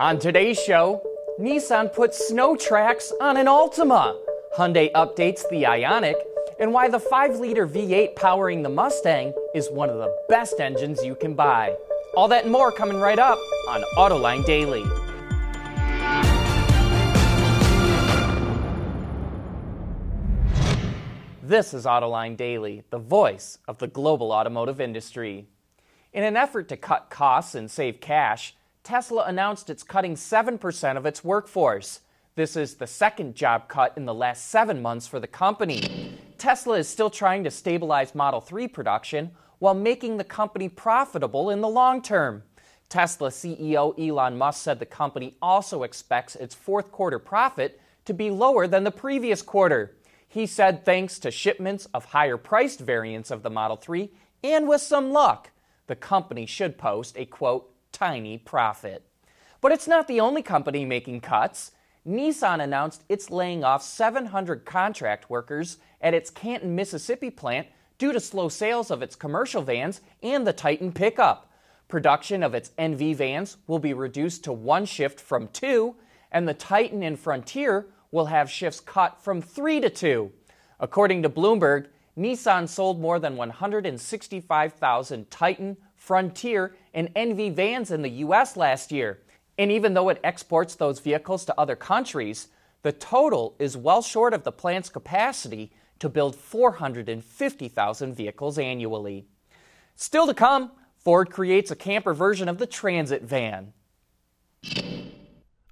On today's show, Nissan puts snow tracks on an Altima. Hyundai updates the Ioniq, and why the 5 liter V8 powering the Mustang is one of the best engines you can buy. All that and more coming right up on Autoline Daily. This is Autoline Daily, the voice of the global automotive industry. In an effort to cut costs and save cash, Tesla announced it's cutting 7% of its workforce. This is the second job cut in the last seven months for the company. Tesla is still trying to stabilize Model 3 production while making the company profitable in the long term. Tesla CEO Elon Musk said the company also expects its fourth quarter profit to be lower than the previous quarter. He said thanks to shipments of higher priced variants of the Model 3 and with some luck, the company should post a quote, tiny profit. But it's not the only company making cuts. Nissan announced it's laying off 700 contract workers at its Canton, Mississippi plant due to slow sales of its commercial vans and the Titan pickup. Production of its NV vans will be reduced to one shift from two, and the Titan and Frontier will have shifts cut from three to two. According to Bloomberg, Nissan sold more than 165,000 Titan, Frontier, and NV vans in the U.S. last year. And even though it exports those vehicles to other countries, the total is well short of the plant's capacity to build 450,000 vehicles annually. Still to come, Ford creates a camper version of the Transit van.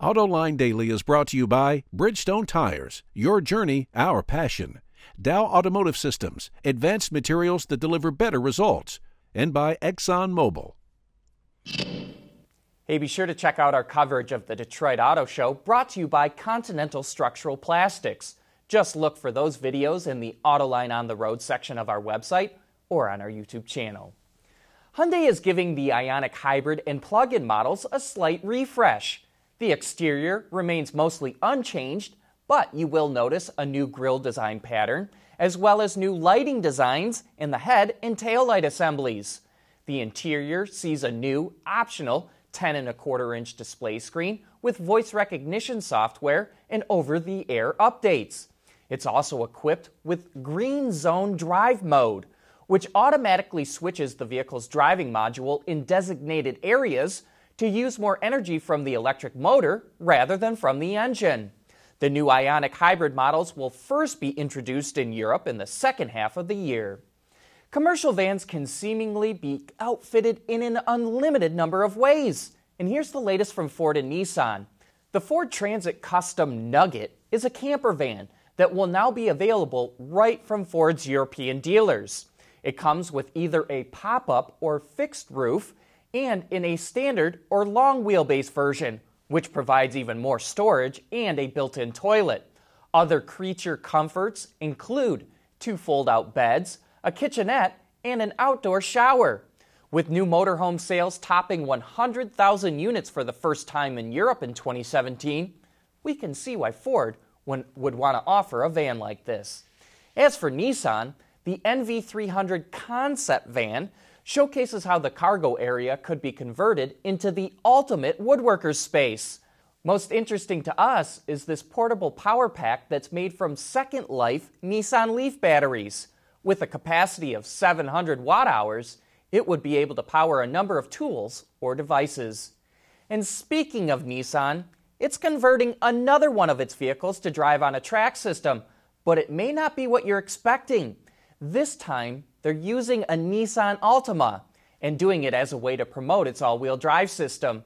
AutoLine Daily is brought to you by Bridgestone Tires, your journey, our passion. Dow Automotive Systems, advanced materials that deliver better results. And by ExxonMobil. Hey, be sure to check out our coverage of the Detroit Auto Show brought to you by Continental Structural Plastics. Just look for those videos in the Autoline on the Road section of our website or on our YouTube channel. Hyundai is giving the Ioniq hybrid and plug in models a slight refresh. The exterior remains mostly unchanged, but you will notice a new grille design pattern, as well as new lighting designs in the head and tail light assemblies. The interior sees a new, optional 10 and a quarter inch display screen with voice recognition software and over the air updates. It's also equipped with Green Zone Drive Mode, which automatically switches the vehicle's driving module in designated areas to use more energy from the electric motor rather than from the engine. The new Ioniq hybrid models will first be introduced in Europe in the second half of the year. Commercial vans can seemingly be outfitted in an unlimited number of ways. And here's the latest from Ford and Nissan. The Ford Transit Custom Nugget is a camper van that will now be available right from Ford's European dealers. It comes with either a pop up or fixed roof and in a standard or long wheelbase version, which provides even more storage and a built in toilet. Other creature comforts include two fold out beds, a kitchenette, and an outdoor shower. With new motorhome sales topping 100,000 units for the first time in Europe in 2017, we can see why Ford would want to offer a van like this. As for Nissan, the NV300 concept van showcases how the cargo area could be converted into the ultimate woodworker's space. Most interesting to us is this portable power pack that's made from Second Life Nissan Leaf batteries. With a capacity of 700 watt hours, it would be able to power a number of tools or devices. And speaking of Nissan, it's converting another one of its vehicles to drive on a track system, but it may not be what you're expecting. This time, they're using a Nissan Altima and doing it as a way to promote its all wheel drive system.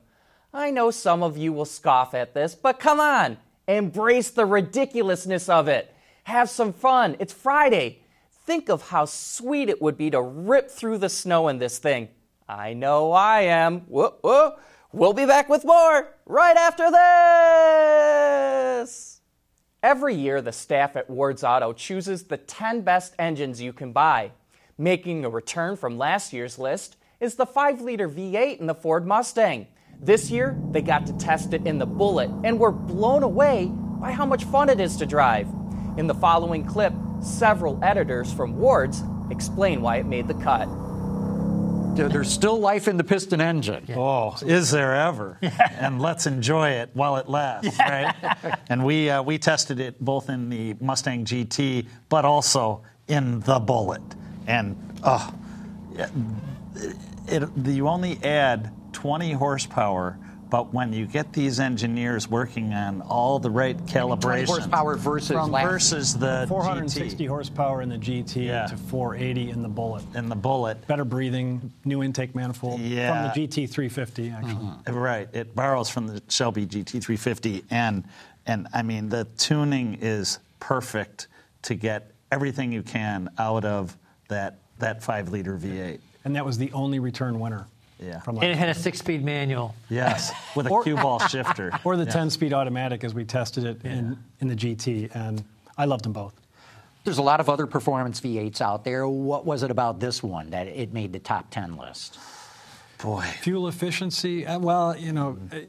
I know some of you will scoff at this, but come on, embrace the ridiculousness of it. Have some fun. It's Friday. Think of how sweet it would be to rip through the snow in this thing. I know I am. Whoa, whoa. We'll be back with more right after this. Every year, the staff at Ward's Auto chooses the 10 best engines you can buy. Making a return from last year's list is the 5 liter V8 in the Ford Mustang. This year, they got to test it in the Bullitt and were blown away by how much fun it is to drive. In the following clip, several editors from Ward's explain why it made the cut. there's still life in the piston engine. Yeah. Oh, is there ever? and let's enjoy it while it lasts, right? and we uh, we tested it both in the Mustang GT, but also in the Bullitt. And oh, it, it, you only add 20 horsepower but when you get these engineers working on all the right calibration, horsepower versus versus the 460 GT. horsepower in the GT Yeah. to 480 in the Bullitt. in the Bullitt, Better breathing, new intake manifold Yeah. from the GT 350 actually. Uh-huh. right? It borrows from the Shelby GT350, and and I mean the tuning is perfect to get everything you can out of that that five liter V8. And that was the only return winner. Yeah. From And it had a six-speed manual. Yes, with a Or- cue ball shifter. or the Yeah. 10-speed automatic as we tested it in, in the GT, and I loved them both. There's a lot of other performance V8s out there. What was it about this one that it made the top 10 list? Boy, Fuel efficiency, uh, well, you know, uh,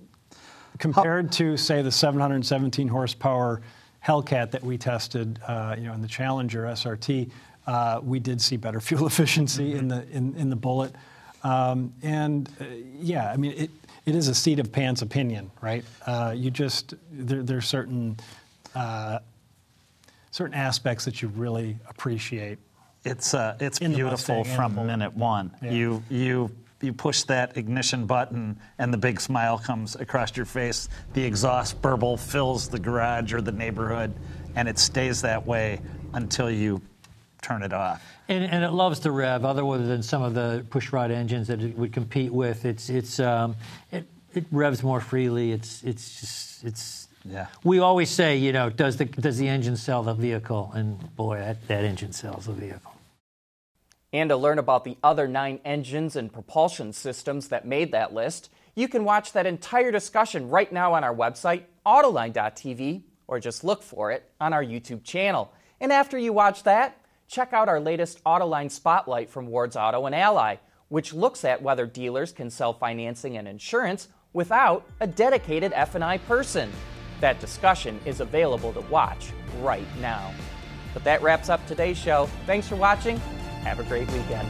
compared to say the 717 horsepower Hellcat that we tested, uh, you know, in the Challenger SRT, uh, we did see better fuel efficiency in the in, in the Bullitt, um, and uh, yeah, I mean it. It is a seat of pants opinion, right? Uh, you just there, are certain uh, certain aspects that you really appreciate. it's uh, it's beautiful from minute one. Yeah. You you you push that ignition button, and the big smile comes across your face. The exhaust burble fills the garage or the neighborhood, and it stays that way until you turn it off. And, and it loves to rev, other than some of the pushrod engines that it would compete with. It's it's um, it, it revs more freely. It's it's just it's. Yeah. We always say, you know, does the does the engine sell the vehicle? And boy, that, that engine sells the vehicle. And to learn about the other nine engines and propulsion systems that made that list, you can watch that entire discussion right now on our website, Autoline.tv, or just look for it on our YouTube channel. And after you watch that, check out our latest Autoline Spotlight from Ward's Auto and Ally, which looks at whether dealers can sell financing and insurance without a dedicated F&I person. That discussion is available to watch right now. But that wraps up today's show. Thanks for watching. Have a great weekend.